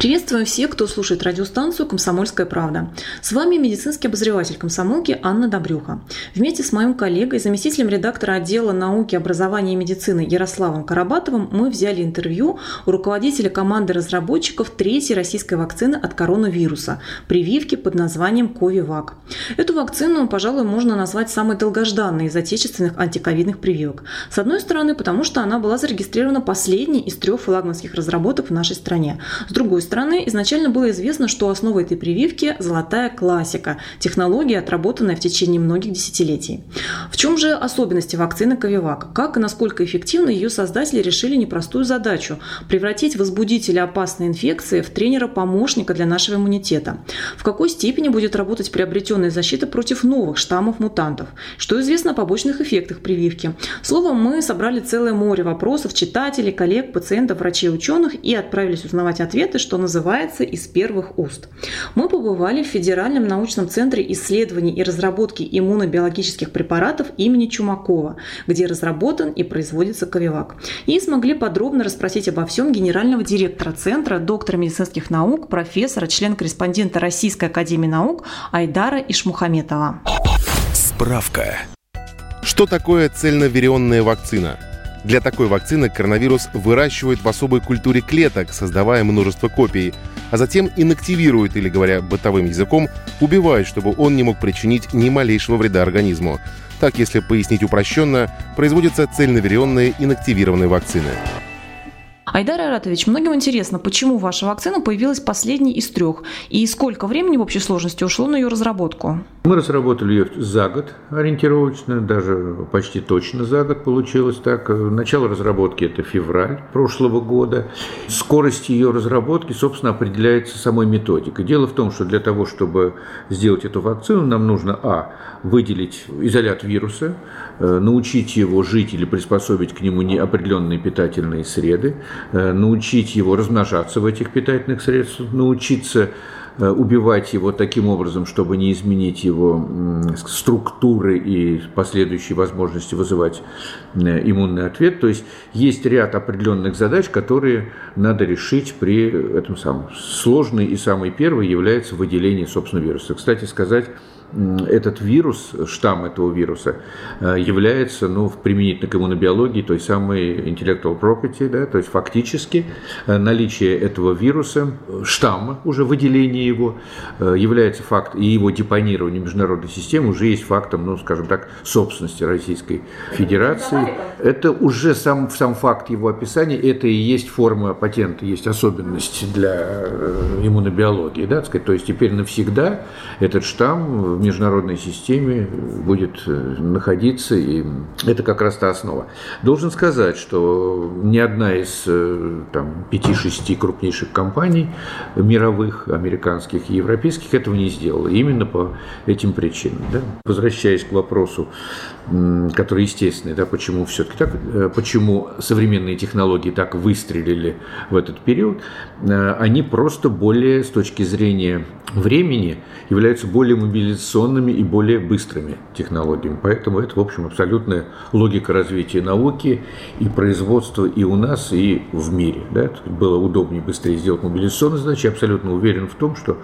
Приветствую всех, кто слушает радиостанцию «Комсомольская правда». С вами медицинский обозреватель комсомолки Анна Добрюха. Вместе с моим коллегой, заместителем редактора отдела науки, образования и медицины Ярославом Карабатовым мы взяли интервью у руководителя команды разработчиков третьей российской вакцины от коронавируса – прививки под названием Ковивак. Эту вакцину, пожалуй, можно назвать самой долгожданной из отечественных антиковидных прививок. С одной стороны, потому что она была зарегистрирована последней из трех флагманских разработок в нашей стране. С другой стороны, изначально было известно, что основа этой прививки – золотая классика – технология, отработанная в течение многих десятилетий. В чем же особенности вакцины Ковивак? Как и насколько эффективно ее создатели решили непростую задачу – превратить возбудителя опасной инфекции в тренера-помощника для нашего иммунитета? В какой степени будет работать приобретенная защита против новых штаммов мутантов? Что известно о побочных эффектах прививки? Словом, мы собрали целое море вопросов читателей, коллег, пациентов, врачей, ученых и отправили отправились узнавать ответы, что называется, из первых уст. Мы побывали в Федеральном научном центре исследований и разработки иммунобиологических препаратов имени Чумакова, где разработан и производится Ковивак. И смогли подробно расспросить обо всем генерального директора центра, доктора медицинских наук, профессора, член-корреспондента Российской академии наук Айдара Ишмухаметова. Справка. Что такое цельноверионная вакцина? Для такой вакцины коронавирус выращивают в особой культуре клеток, создавая множество копий, а затем инактивируют, или говоря бытовым языком, убивают, чтобы он не мог причинить ни малейшего вреда организму. Так, если пояснить упрощенно, производятся цельноверионные инактивированные вакцины. Айдар Аратович, многим интересно, почему ваша вакцина появилась последней из трех, и сколько времени в общей сложности ушло на ее разработку? Мы разработали ее за год ориентировочно, даже почти точно за год получилось так. Начало разработки – это февраль прошлого года. Скорость ее разработки, собственно, определяется самой методикой. Дело в том, что для того, чтобы сделать эту вакцину, нам нужно, а, выделить изолят вируса, научить его жить или приспособить к нему неопределенные питательные среды, Э, научить его размножаться в этих питательных средствах, научиться э, убивать его таким образом, чтобы не изменить его структуры и последующие возможности вызывать э, иммунный ответ. То есть есть ряд определенных задач, которые надо решить при этом самом. Сложный и самый первый является выделение, собственно, вируса. Кстати сказать, этот вирус, штамм этого вируса, э, является, ну, применительно к иммунобиологии, той самой intellectual property, да, то есть фактически э, наличие этого вируса, штамма, уже выделение его, э, является факт, и его депонирование международной системе уже есть фактом, ну, скажем так, собственности Российской Федерации. Это уже сам, сам факт его описания, это и есть форма патента, есть особенность для иммунобиологии, да, сказать, то есть теперь навсегда этот штамм международной системе будет э, находиться, и это как раз та основа. Должен сказать, что ни одна из э, там, 5-6 крупнейших компаний мировых, американских и европейских этого не сделала, именно по этим причинам. Да? Возвращаясь к вопросу, который естественный, да, почему все-таки так, э, почему современные технологии так выстрелили в этот период, они просто более с точки зрения времени являются более мобилизационными и более быстрыми технологиями. Поэтому это, в общем, абсолютная логика развития науки и производства и у нас, и в мире. Да? Было удобнее быстрее сделать мобилизационные задачи. Я абсолютно уверен в том, что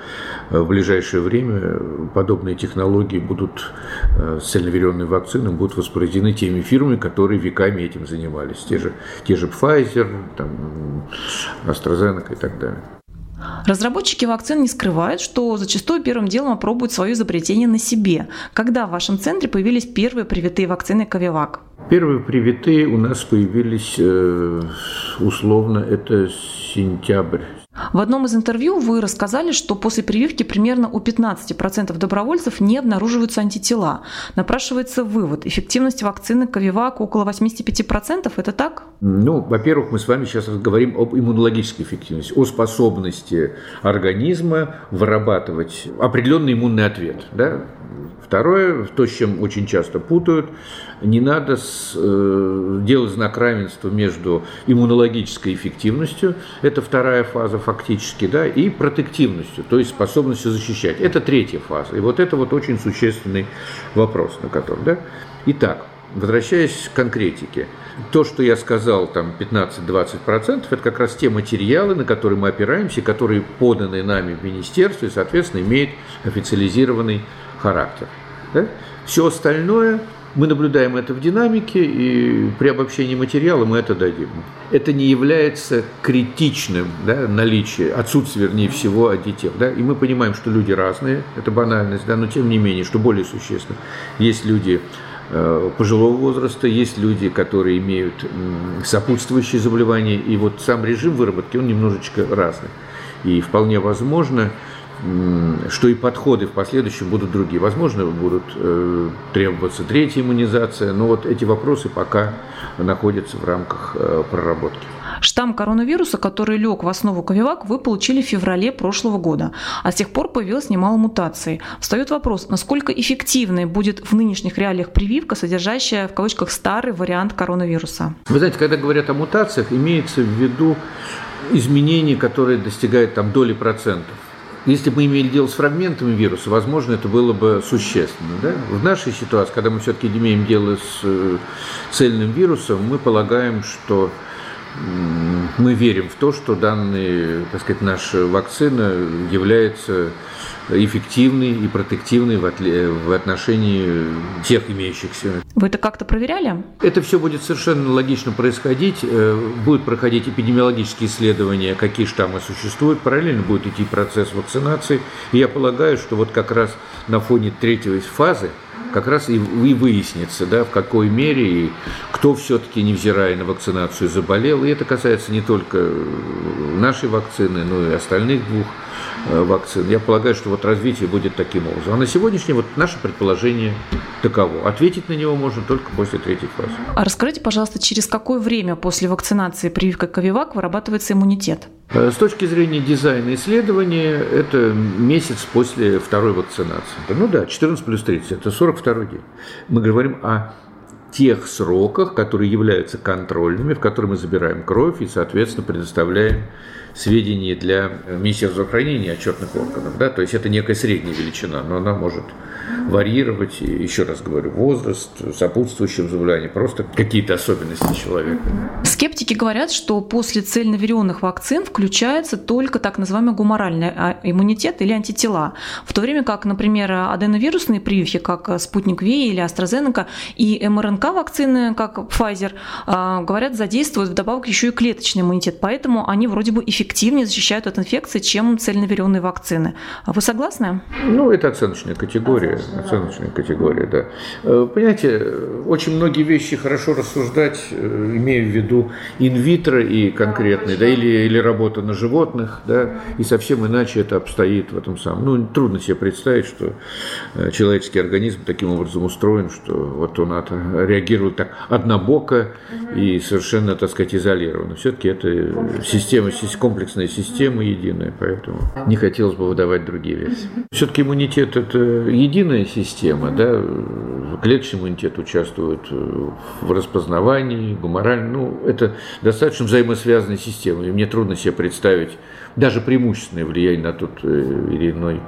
э, в ближайшее время подобные технологии будут э, с цельноверенной вакциной будут воспроизведены теми фирмами, которые веками этим занимались. Те же, те же Pfizer, там, AstraZeneca и так далее. Разработчики вакцин не скрывают, что зачастую первым делом опробуют свое изобретение на себе. Когда в вашем центре появились первые привитые вакцины Ковивак? Первые привитые у нас появились э, условно, это сентябрь В одном из интервью вы рассказали, что после прививки примерно у 15% добровольцев не обнаруживаются антитела. Напрашивается вывод. Эффективность вакцины Ковивак около 85%. Это так? Ну, во-первых, мы с вами сейчас говорим об иммунологической эффективности, о способности организма вырабатывать определенный иммунный ответ. Да? Второе, то, с чем очень часто путают, не надо с, э, делать знак равенства между иммунологической эффективностью, это вторая фаза фактически, да, и протективностью, то есть способностью защищать. Это третья фаза. И вот это вот очень существенный вопрос, на котором, да. Итак, возвращаясь к конкретике, то, что я сказал, там 15-20%, это как раз те материалы, на которые мы опираемся, которые поданы нами в министерстве, и, соответственно, имеют официализированный характер. Да? Все остальное мы наблюдаем это в динамике, и при обобщении материала мы это дадим. Это не является критичным да, наличие, отсутствие, вернее всего, антител. Да? И мы понимаем, что люди разные, это банальность, да, но тем не менее, что более существенно, есть люди э, пожилого возраста, есть люди, которые имеют сопутствующие заболевания, и вот сам режим выработки, он немножечко разный. И вполне возможно, что и подходы в последующем будут другие. Возможно, будут э, требоваться третья иммунизация, но вот эти вопросы пока находятся в рамках э, проработки. Штамм коронавируса, который лег в основу Ковивак, вы получили в феврале прошлого года, а с тех пор появилось немало мутаций. Встает вопрос, насколько эффективной будет в нынешних реалиях прививка, содержащая в кавычках старый вариант коронавируса? Вы знаете, когда говорят о мутациях, имеется в виду изменения, которые достигают там доли процентов. Если бы мы имели дело с фрагментами вируса, возможно, это было бы существенно. Да? В нашей ситуации, когда мы все-таки имеем дело с э, цельным вирусом, мы полагаем, что мы верим в то, что данная, так сказать, наша вакцина является эффективной и протективной в отношении тех имеющихся. Вы это как-то проверяли? Это все будет совершенно логично происходить. Э, будут проходить эпидемиологические исследования, какие штаммы существуют. Параллельно будет идти процесс вакцинации. И я полагаю, что вот как раз на фоне третьей фазы как раз и, выяснится, да, в какой мере и кто все-таки, невзирая на вакцинацию, заболел. И это касается не только нашей вакцины, но и остальных двух э, вакцин. Я полагаю, что вот развитие будет таким образом. А на сегодняшний вот наше предположение таково. Ответить на него можно только после третьей фазы. А расскажите, пожалуйста, через какое время после вакцинации прививкой Ковивак вырабатывается иммунитет? Э, с точки зрения дизайна исследования, это месяц после второй вакцинации. Ну да, 14 плюс 30, это 42 день. Мы говорим о тех сроках, которые являются контрольными, в которые мы забираем кровь и, соответственно, предоставляем сведения для Министерства здравоохранения отчетных органов. Да? То есть это некая средняя величина, но она может варьировать, и, еще раз говорю, возраст, сопутствующие заболевания, просто какие-то особенности человека. Скептики говорят, что после цельноверенных вакцин включается только так называемый гуморальный а, иммунитет или антитела, в то время как, например, аденовирусные прививки, как Спутник Ви или AstraZeneca, и МРНК-вакцины, как Pfizer, а, говорят, задействуют вдобавок еще и клеточный иммунитет, поэтому они вроде бы эффективнее защищают от инфекции, чем цельноверенные вакцины. Вы согласны? Ну, это оценочная категория оценочная категория, да. Э, понимаете, очень многие вещи хорошо рассуждать, э, имея в виду инвитро и конкретные, да, или, или работа на животных, да, и совсем иначе это обстоит в этом самом. Ну, трудно себе представить, что э, человеческий организм таким образом устроен, что вот он это, реагирует так однобоко и совершенно, так сказать, изолированно. Все-таки это система, комплексная система единая, поэтому не хотелось бы выдавать другие версии. Все-таки иммунитет – это единая система, да, клеточный иммунитет участвует в распознавании, гуморально, ну, это достаточно взаимосвязанная система, и мне трудно себе представить даже преимущественное влияние на тот э, или иной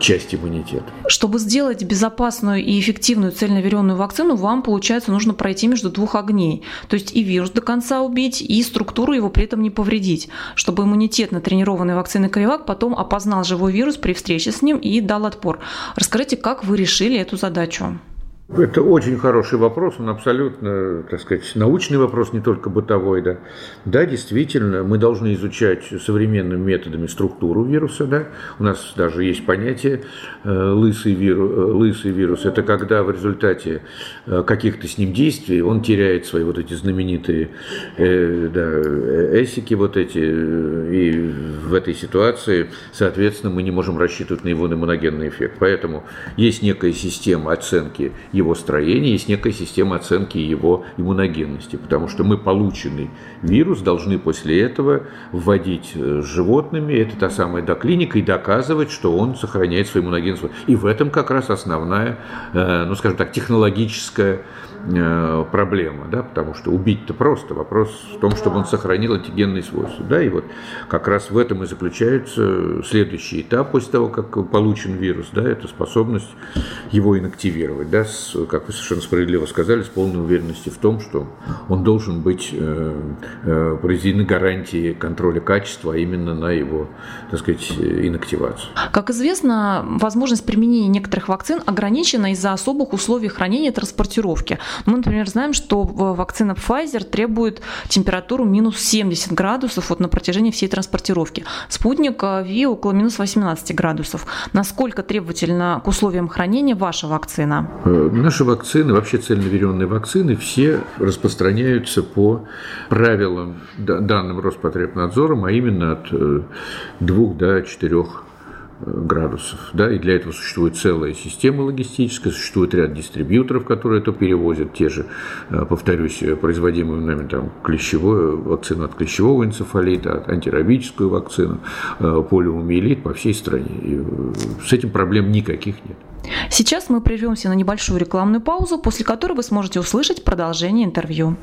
часть иммунитета. Чтобы сделать безопасную и эффективную цельноверенную вакцину, вам, получается, нужно пройти между двух огней. То есть и вирус до конца убить, и структуру его при этом не повредить, чтобы иммунитет на тренированной вакцины Ковивак потом опознал живой вирус при встрече с ним и дал отпор. Расскажите, как вы решили эту задачу? Это очень хороший вопрос, он абсолютно, так сказать, научный вопрос, не только бытовой, да. Да, действительно, мы должны изучать современными методами структуру вируса, да. У нас даже есть понятие э, лысый вирус, э, лысый вирус. Это когда в результате э, каких-то с ним действий он теряет свои вот эти знаменитые э, да, эсики вот эти, и в этой ситуации, соответственно, мы не можем рассчитывать на его иммуногенный эффект. Поэтому есть некая система оценки его строения есть некая система оценки его иммуногенности, потому что мы полученный вирус должны после этого вводить э, с животными, это та самая доклиника, и доказывать, что он сохраняет свою иммуногенность. И в этом как раз основная, э, ну скажем так, технологическая проблема, да, потому что убить-то просто, вопрос в том, чтобы он сохранил антигенные свойства, да, и вот как раз в этом и заключается следующий этап после того, как получен вирус, да, это способность его инактивировать, да, с, как вы совершенно справедливо сказали, с полной уверенностью в том, что он должен быть э, э, произведены гарантии контроля качества, а именно на его, так сказать, инактивацию. Как известно, возможность применения некоторых вакцин ограничена из-за особых условий хранения и транспортировки. Мы, например, знаем, что вакцина Pfizer требует температуру минус 70 градусов вот на протяжении всей транспортировки. Спутник Ви около минус 18 градусов. Насколько требовательна к условиям хранения ваша вакцина? Э, наши вакцины, вообще цельноверенные вакцины, все распространяются по правилам данным Роспотребнадзором, а именно от 2 э, до 4 градусов. Да, и для этого существует целая система логистическая, существует ряд дистрибьюторов, которые это перевозят, те же, э, повторюсь, производимую нами там клещевую, вакцину от клещевого энцефалита, антирабическую вакцину, э, полиомиелит по всей стране. И э, с этим проблем никаких нет. Сейчас мы прервемся на небольшую рекламную паузу, после которой вы сможете услышать продолжение интервью.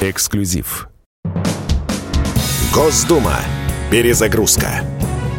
Эксклюзив. Госдума. Перезагрузка.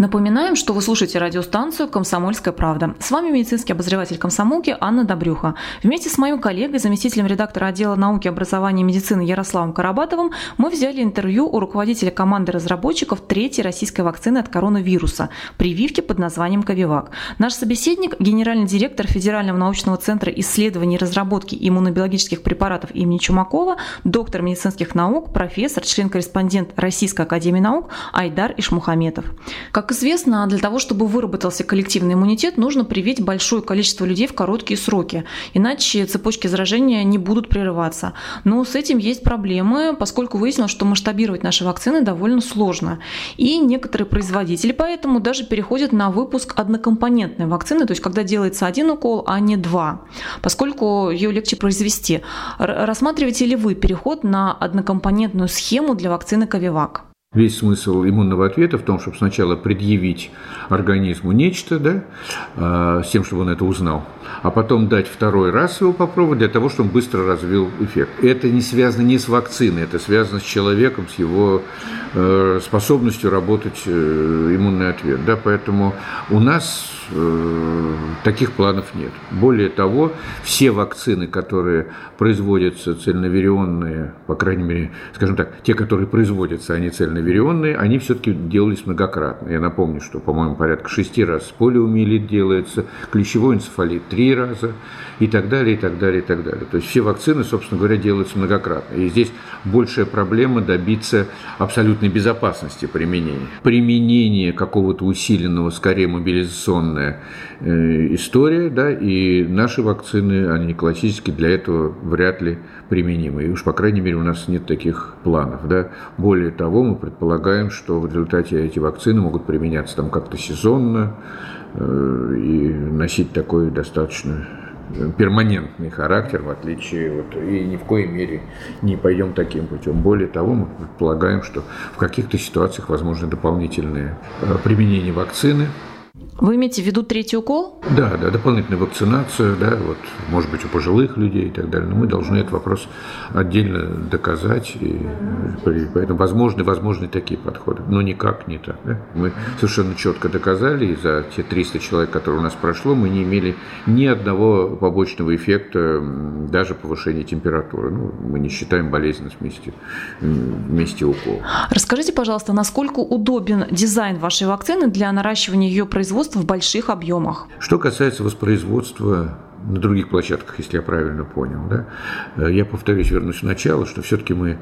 Напоминаем, что вы слушаете радиостанцию «Комсомольская правда». С вами медицинский обозреватель комсомолки Анна Добрюха. Вместе с моим коллегой, заместителем редактора отдела науки, образования и медицины Ярославом Карабатовым мы взяли интервью у руководителя команды разработчиков третьей российской вакцины от коронавируса – прививки под названием «Ковивак». Наш собеседник – генеральный директор Федерального научного центра исследований и разработки иммунобиологических препаратов имени Чумакова, доктор медицинских наук, профессор, член-корреспондент Российской академии наук Айдар Ишмухаметов. Как известно, для того, чтобы выработался коллективный иммунитет, нужно привить большое количество людей в короткие сроки, иначе цепочки заражения не будут прерываться. Но с этим есть проблемы, поскольку выяснилось, что масштабировать наши вакцины довольно сложно. И некоторые производители поэтому даже переходят на выпуск однокомпонентной вакцины, то есть когда делается один укол, а не два, поскольку ее легче произвести. Рассматриваете ли вы переход на однокомпонентную схему для вакцины Ковивак? Весь смысл иммунного ответа в том, чтобы сначала предъявить организму нечто, да, а, с тем, чтобы он это узнал, а потом дать второй раз его попробовать для того, чтобы он быстро развил эффект. Это не связано не с вакциной, это связано с человеком, с его э, способностью работать э, иммунный ответ. Да, поэтому у нас таких планов нет. Более того, все вакцины, которые производятся цельноверионные, по крайней мере, скажем так, те, которые производятся, они цельноверионные, они все-таки делались многократно. Я напомню, что, по-моему, порядка шести раз полиомиелит делается, клещевой энцефалит три раза и так далее, и так далее, и так далее. То есть все вакцины, собственно говоря, делаются многократно. И здесь большая проблема добиться абсолютной безопасности применения. Применение какого-то усиленного, скорее мобилизационная э, история, да, и наши вакцины, они классические, для этого вряд ли применимы. И уж, по крайней мере, у нас нет таких планов. Да. Более того, мы предполагаем, что в результате эти вакцины могут применяться там как-то сезонно э, и носить такой достаточно перманентный характер, в отличие вот, и ни в коей мере не пойдем таким путем. Более того, мы предполагаем, что в каких-то ситуациях возможны дополнительные э, применения вакцины, вы имеете в виду третий укол? Да, да, дополнительную вакцинацию, да, вот, может быть, у пожилых людей и так далее. Но мы должны этот вопрос отдельно доказать. И, поэтому возможны, возможны такие подходы. Но никак не так. Да? Мы совершенно четко доказали, и за те 300 человек, которые у нас прошло, мы не имели ни одного побочного эффекта, даже повышения температуры. Ну, мы не считаем болезненность вместе, вместе укола. Расскажите, пожалуйста, насколько удобен дизайн вашей вакцины для наращивания ее производства производства в больших объемах. Что касается воспроизводства на других площадках, если я правильно понял. Да? Э, я повторюсь, вернусь в начало, что все-таки мы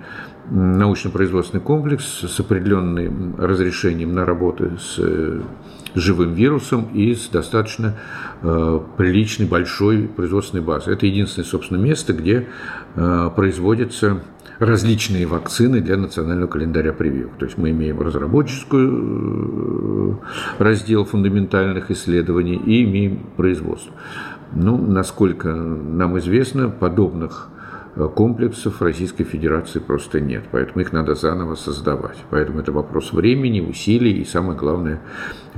научно-производственный комплекс с определенным разрешением на работу с э, живым вирусом и с достаточно э, приличной большой производственной базой. Это единственное, собственно, место, где э, производятся различные вакцины для национального календаря прививок. То есть мы имеем разработческую э, раздел фундаментальных исследований и имеем производство. Ну, насколько нам известно, подобных Э, комплексов Российской Федерации просто нет, поэтому их надо заново создавать. Поэтому это вопрос времени, усилий и, самое главное,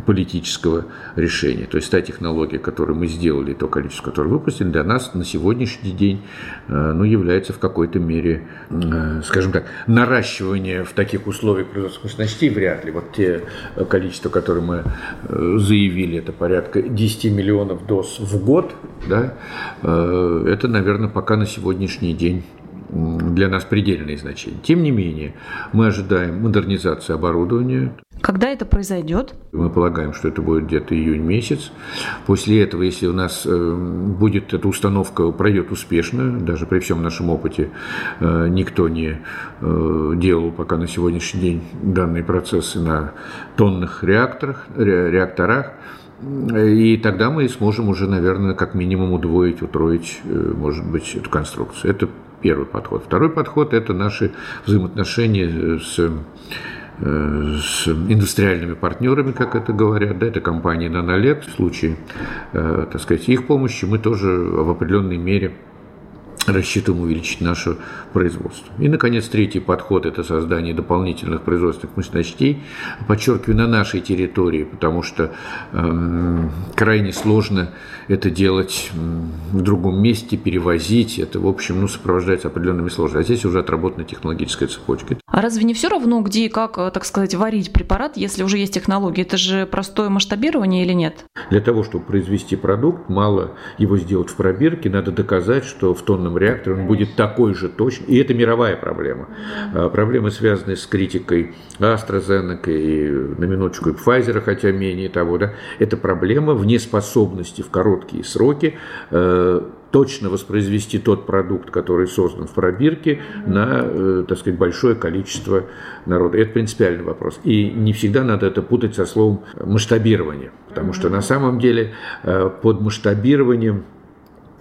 политического решения. То есть та технология, которую мы сделали, то количество, которое выпустили, для нас на сегодняшний день э, ну, является в какой-то мере, э, скажем так, наращивание в таких условиях производства мощностей вряд ли. Вот те количество, которое мы заявили, это порядка 10 миллионов доз в год, да, это, наверное, пока на сегодняшний день для нас предельные значения. Тем не менее, мы ожидаем модернизации оборудования. Когда это произойдет? Мы полагаем, что это будет где-то июнь месяц. После этого, если у нас э, будет эта установка пройдет успешно, даже при всем нашем опыте э, никто не э, делал пока на сегодняшний день данные процессы на тонных реакторах, реакторах, и тогда мы сможем уже, наверное, как минимум удвоить, утроить, может быть, эту конструкцию. Это первый подход. Второй подход – это наши взаимоотношения с э, с индустриальными партнерами, как это говорят, да, это компания «Нанолет». В случае, э, так сказать, их помощи мы тоже в определенной мере рассчитываем увеличить наше производство. И, наконец, третий подход – это создание дополнительных производственных мощностей, подчеркиваю, на нашей территории, потому что эм, крайне сложно это делать в другом месте, перевозить. Это, в общем, ну, сопровождается определенными сложностями. А здесь уже отработана технологическая цепочка. А разве не все равно, где и как, э, так сказать, варить препарат, если уже есть технологии? Это же простое масштабирование или нет? Для того, чтобы произвести продукт, мало его сделать в пробирке, надо доказать, что в тонном реакторе он будет такой же точно. И это мировая проблема. А, проблемы, связанные с критикой AstraZeneca и на минуточку и Pfizer, хотя менее того, да, это проблема в неспособности в короткие сроки э, точно воспроизвести тот продукт, который создан в пробирке, на, э, так сказать, большое количество народа. Это принципиальный вопрос. И не всегда надо это путать со словом масштабирование, потому что на самом деле э, под масштабированием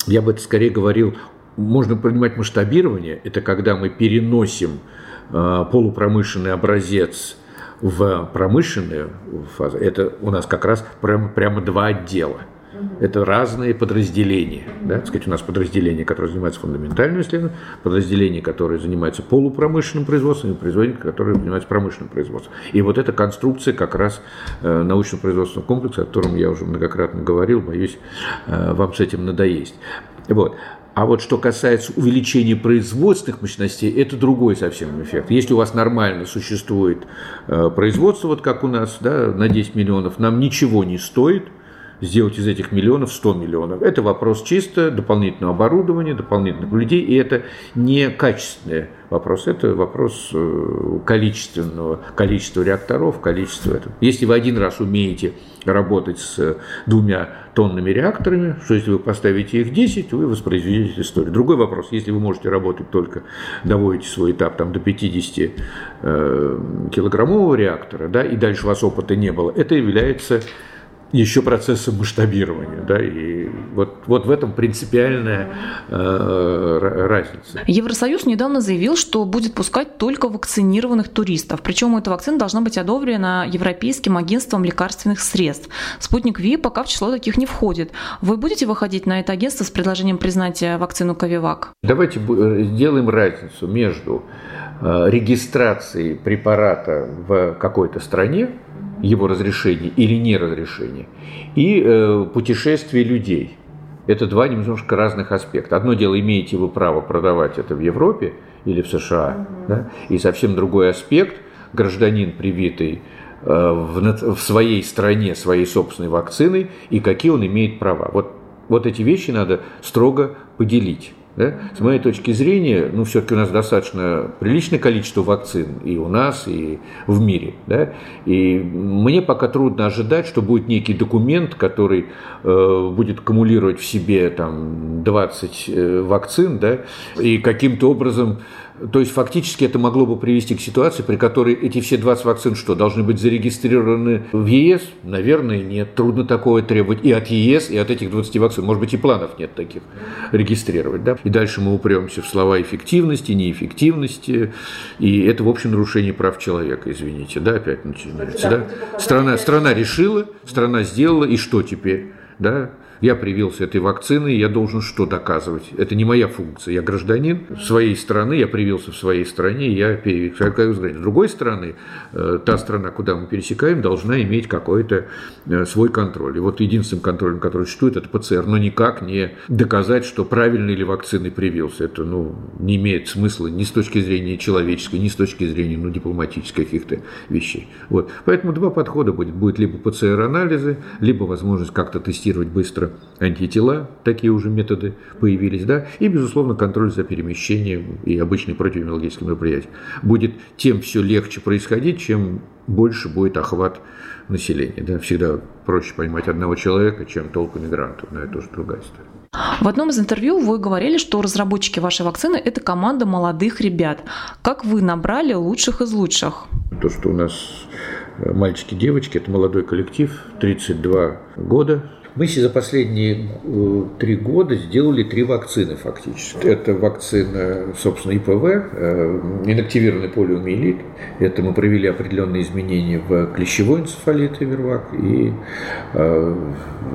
я бы это скорее говорил, можно понимать масштабирование, это когда мы переносим э, полупромышленный образец в промышленную фазу. Это у нас как раз прямо, прямо два отдела – это разные подразделения. Да? Так сказать, у нас подразделение, которое занимается фундаментальным исследованием, подразделение, которое занимается полупромышленным производством, и производитель, которое занимается промышленным производством. И вот эта конструкция как раз э, научно-производственного комплекса, о котором я уже многократно говорил, боюсь, э, вам с этим надоесть. Вот. А вот что касается увеличения производственных мощностей, это другой совсем эффект. Если у вас нормально существует э, производство, вот как у нас, да, на 10 миллионов, нам ничего не стоит – сделать из этих миллионов 100 миллионов. Это вопрос чисто дополнительного оборудования, дополнительных людей, и это не качественный вопрос, это вопрос э, количественного, количества реакторов, количества этого. Если вы один раз умеете работать с двумя тоннами реакторами, что если вы поставите их 10, вы воспроизведете историю. Другой вопрос, если вы можете работать только, доводите свой этап там, до 50 э, килограммового реактора, да, и дальше у вас опыта не было, это является еще процессом масштабирования. Да, и вот, вот в этом принципиальная э, разница. Евросоюз недавно заявил, что будет пускать только вакцинированных туристов. Причем эта вакцина должна быть одобрена Европейским агентством лекарственных средств. Спутник Ви пока в число таких не входит. Вы будете выходить на это агентство с предложением признать вакцину Ковивак? Давайте э, сделаем разницу между э, регистрацией препарата в какой-то стране, его разрешение или неразрешение, и э, путешествие людей. Это два немножко разных аспекта. Одно дело, имеете вы право продавать это в Европе или в США, угу. да? и совсем другой аспект, гражданин, привитый э, в, в своей стране своей собственной вакциной, и какие он имеет права. Вот, вот эти вещи надо строго поделить. Да? С моей точки зрения, ну, все-таки у нас достаточно приличное количество вакцин и у нас, и в мире. Да? И мне пока трудно ожидать, что будет некий документ, который э, будет аккумулировать в себе там, 20 э, вакцин, да? и каким-то образом то есть фактически это могло бы привести к ситуации, при которой эти все 20 вакцин что, должны быть зарегистрированы в ЕС? Наверное, нет. Трудно такое требовать и от ЕС, и от этих 20 вакцин. Может быть, и планов нет таких регистрировать. Да? И дальше мы упремся в слова эффективности, неэффективности. И это, в общем, нарушение прав человека, извините. Да, опять начинается. Да? Страна, страна решила, страна сделала, и что теперь? Да? Я привился этой вакциной, я должен что доказывать? Это не моя функция. Я гражданин своей страны, я привился в своей стране, я пересекаю границу. С другой стороны, э, та страна, куда мы пересекаем, должна иметь какой-то э, свой контроль. И вот единственным контролем, который существует, это ПЦР. Но никак не доказать, что правильно ли вакцины привился. Это ну, не имеет смысла ни с точки зрения человеческой, ни с точки зрения ну, дипломатических каких-то вещей. Вот. Поэтому два подхода будет. Будет либо ПЦР-анализы, либо возможность как-то тестировать быстро антитела, такие уже методы появились, да, и, безусловно, контроль за перемещением и обычные противомиологические мероприятия. Будет тем все легче происходить, чем больше будет охват населения. Да. Всегда проще поймать одного человека, чем толпу мигрантов, но это уже другая история. В одном из интервью вы говорили, что разработчики вашей вакцины – это команда молодых ребят. Как вы набрали лучших из лучших? То, что у нас мальчики девочки, это молодой коллектив, 32 года, мы за последние э, три года сделали три вакцины фактически. Это вакцина, собственно, ИПВ, э, инактивированный полиомиелит. Это мы провели определенные изменения в клещевой энцефалит Вервак и э,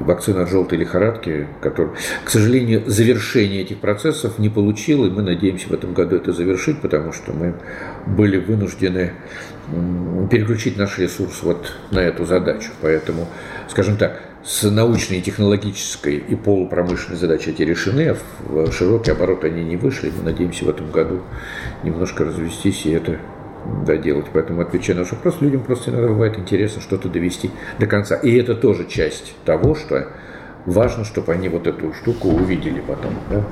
вакцина от желтой лихорадки, которая, к сожалению, завершение этих процессов не получила, и мы надеемся в этом году это завершить, потому что мы были вынуждены переключить наш ресурс вот на эту задачу. Поэтому, скажем так, с научной, технологической и полупромышленной задачей эти решены, а в широкий оборот они не вышли. Мы надеемся в этом году немножко развестись и это доделать. Поэтому, отвечая на ваш вопрос, людям просто иногда бывает интересно что-то довести до конца. И это тоже часть того, что важно, чтобы они вот эту штуку увидели потом. Да?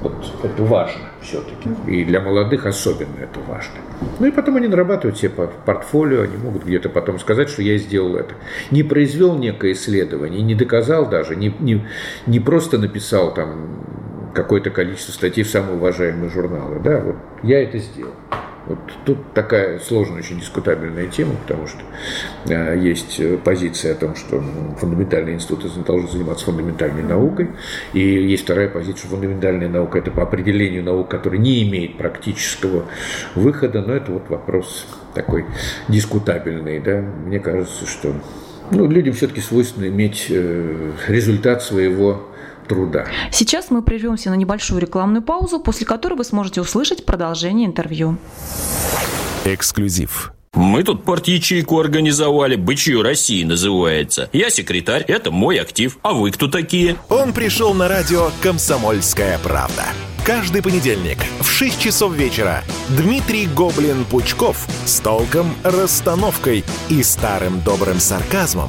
Вот это важно все-таки. И для молодых особенно это важно. Ну и потом они нарабатывают себе портфолио, они могут где-то потом сказать, что я сделал это. Не произвел некое исследование, не доказал даже, не, не, не просто написал там какое-то количество статей в самые уважаемые журналы. Да, вот я это сделал. Вот тут такая сложная, очень дискутабельная тема, потому что э, есть позиция о том, что ну, фундаментальные институты должны заниматься фундаментальной наукой, и есть вторая позиция, что фундаментальная наука – это по определению наук, которая не имеет практического выхода, но это вот вопрос такой дискутабельный. Да? Мне кажется, что ну, людям все-таки свойственно иметь э, результат своего труда. Сейчас мы прервемся на небольшую рекламную паузу, после которой вы сможете услышать продолжение интервью. Эксклюзив. Мы тут порт-ячейку организовали, «Бычью России» называется. Я секретарь, это мой актив. А вы кто такие? Он пришел на радио «Комсомольская правда». Каждый понедельник в 6 часов вечера Дмитрий Гоблин-Пучков с толком, расстановкой и старым добрым сарказмом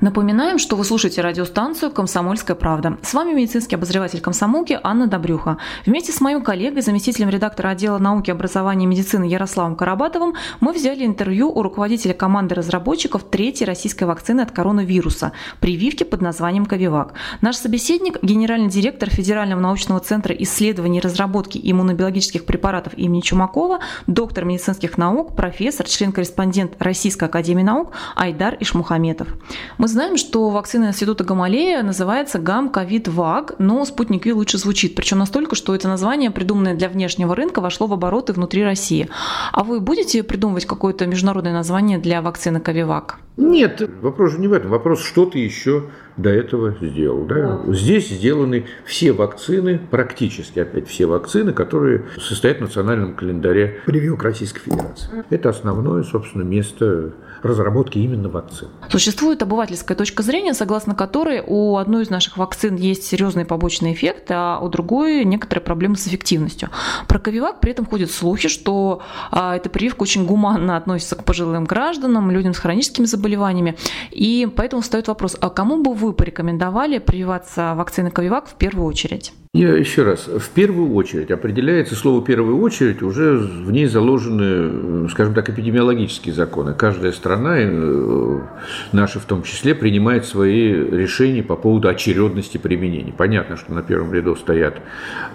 Напоминаем, что вы слушаете радиостанцию «Комсомольская правда». С вами медицинский обозреватель комсомолки Анна Добрюха. Вместе с моим коллегой, заместителем редактора отдела науки, образования и медицины Ярославом Карабатовым мы взяли интервью у руководителя команды разработчиков третьей российской вакцины от коронавируса – прививки под названием «Ковивак». Наш собеседник – генеральный директор Федерального научного центра исследований и разработки иммунобиологических препаратов имени Чумакова, доктор медицинских наук, профессор, член-корреспондент Российской академии наук Айдар Ишмухаметов. Мы мы знаем, что вакцина Института Гамалея называется гам-ковид-вак, но спутник Ви лучше звучит, причем настолько, что это название, придуманное для внешнего рынка, вошло в обороты внутри России. А вы будете придумывать какое-то международное название для вакцины Ковивак? Нет, вопрос же не в этом. Вопрос, что ты еще до этого сделал. Да? Здесь сделаны все вакцины, практически опять все вакцины, которые состоят в национальном календаре прививок Российской Федерации. Это основное, собственно, место разработки именно вакцин. Существует обывательская точка зрения, согласно которой у одной из наших вакцин есть серьезный побочный эффект, а у другой некоторые проблемы с эффективностью. Про Ковивак при этом ходят слухи, что а, эта прививка очень гуманно относится к пожилым гражданам, людям с хроническими заболеваниями. И поэтому встает вопрос, а кому бы вы порекомендовали прививаться вакциной Ковивак в первую очередь? Я еще раз, в первую очередь определяется слово «первую очередь», уже в ней заложены, скажем так, эпидемиологические законы. Каждая страна, э, наша в том числе, принимает свои решения по поводу очередности применения. Понятно, что на первом ряду стоят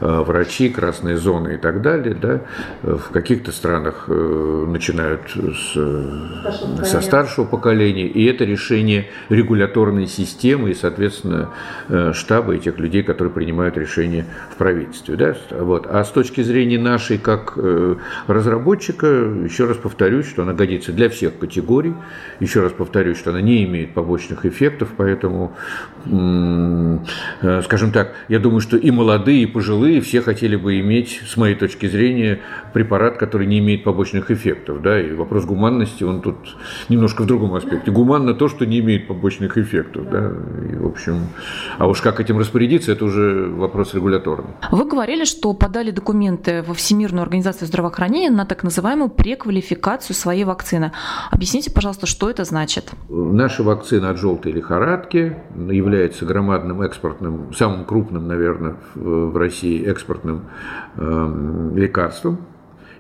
э, врачи, красные зоны и так далее. Да? В каких-то странах э, начинают с, со старшего поколения, и это решение регуляторной системы и, соответственно, штаба этих людей, которые принимают решения решение в правительстве. Да? Вот. А с точки зрения нашей как э, разработчика, еще раз повторюсь, что она годится для всех категорий. Еще раз повторюсь, что она не имеет побочных эффектов, поэтому, э, скажем так, я думаю, что и молодые, и пожилые все хотели бы иметь, с моей точки зрения, препарат, который не имеет побочных эффектов. Да? И вопрос гуманности, он тут немножко в другом аспекте. Гуманно то, что не имеет побочных эффектов. Да? И, в общем, а уж как этим распорядиться, это уже вопрос регуляторный. Вы говорили, что подали документы во Всемирную организацию здравоохранения на так называемую преквалификацию своей вакцины. Объясните, пожалуйста, что это значит? Наша вакцина от желтой лихорадки является громадным экспортным, самым крупным, наверное, в России экспортным э, лекарством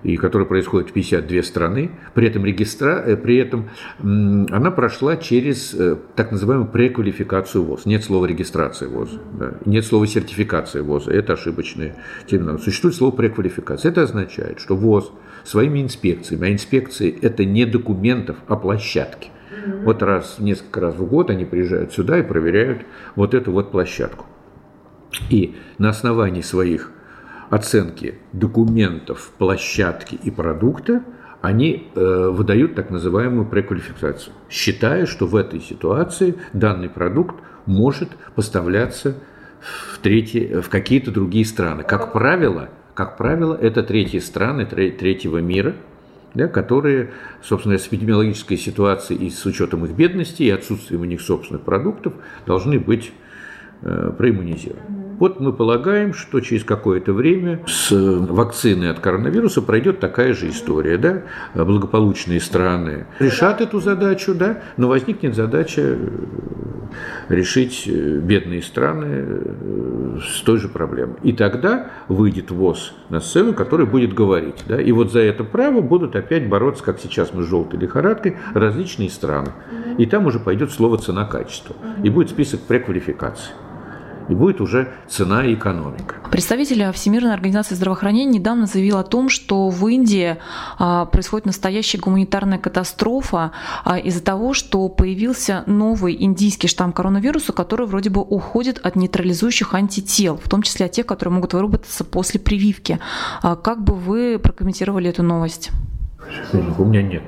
и которая происходит в 52 страны, при этом, регистра... Э, при этом она прошла через э, так называемую преквалификацию ВОЗ. Нет слова регистрация ВОЗ, да. нет слова сертификация ВОЗа, это ошибочные термины. Существует слово преквалификация. Это означает, что ВОЗ своими инспекциями, а инспекции это не документов, а площадки. Вот раз, несколько раз в год они приезжают сюда и проверяют вот эту вот площадку. И на основании своих оценки документов, площадки и продукта, они э, выдают так называемую преквалификацию, считая, что в этой ситуации данный продукт может поставляться в, третьи, в какие-то другие страны. Как правило, как правило, это третьи страны третьего мира, да, которые, собственно, с эпидемиологической ситуацией и с учетом их бедности и отсутствием у них собственных продуктов должны быть э, проиммунизированы. Вот мы полагаем, что через какое-то время с вакциной от коронавируса пройдет такая же история. Да? Благополучные страны решат эту задачу, да? но возникнет задача э, решить э, бедные страны э, с той же проблемой. И тогда выйдет ВОЗ на сцену, который будет говорить. Да? И вот за это право будут опять бороться, как сейчас мы с желтой лихорадкой, различные страны. И там уже пойдет слово цена-качество. И будет список преквалификации и будет уже цена и экономика. Представитель Всемирной организации здравоохранения недавно заявил о том, что в Индии а, происходит настоящая гуманитарная катастрофа а, из-за того, что появился новый индийский штамм коронавируса, который вроде бы уходит от нейтрализующих антител, в том числе от тех, которые могут выработаться после прививки. А как бы вы прокомментировали эту новость? У меня нет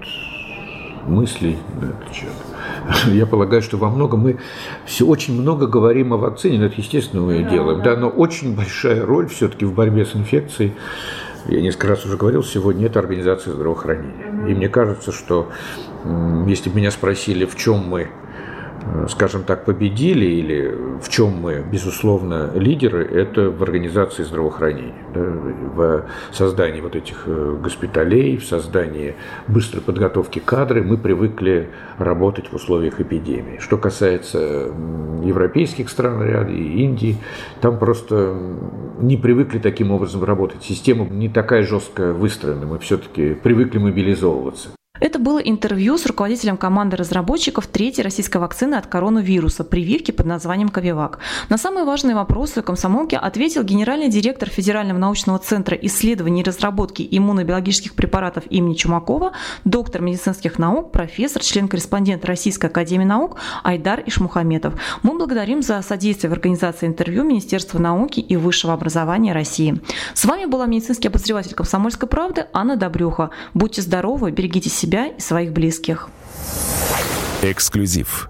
мыслей на этот счет. Я полагаю, что во многом мы все очень много говорим о вакцине, но это естественное да, дело, да, но очень большая роль все-таки в борьбе с инфекцией я несколько раз уже говорил, сегодня это организация здравоохранения. И мне кажется, что если бы меня спросили, в чем мы скажем так, победили или в чем мы, безусловно, лидеры, это в организации здравоохранения, да, в создании вот этих э, госпиталей, в создании быстрой подготовки кадры мы привыкли работать в условиях эпидемии. Что касается европейских стран ряда и Индии, там просто не привыкли таким образом работать. Система не такая жесткая выстроена, мы все-таки привыкли мобилизовываться. Это было интервью с руководителем команды разработчиков третьей российской вакцины от коронавируса, прививки под названием «Ковивак». На самые важные вопросы комсомолки ответил генеральный директор Федерального научного центра исследований и разработки иммунобиологических препаратов имени Чумакова, доктор медицинских наук, профессор, член-корреспондент Российской академии наук Айдар Ишмухаметов. Мы благодарим за содействие в организации интервью Министерства науки и высшего образования России. С вами была медицинский обозреватель «Комсомольской правды» Анна Добрюха. Будьте здоровы, берегите себя и своих близких. Эксклюзив.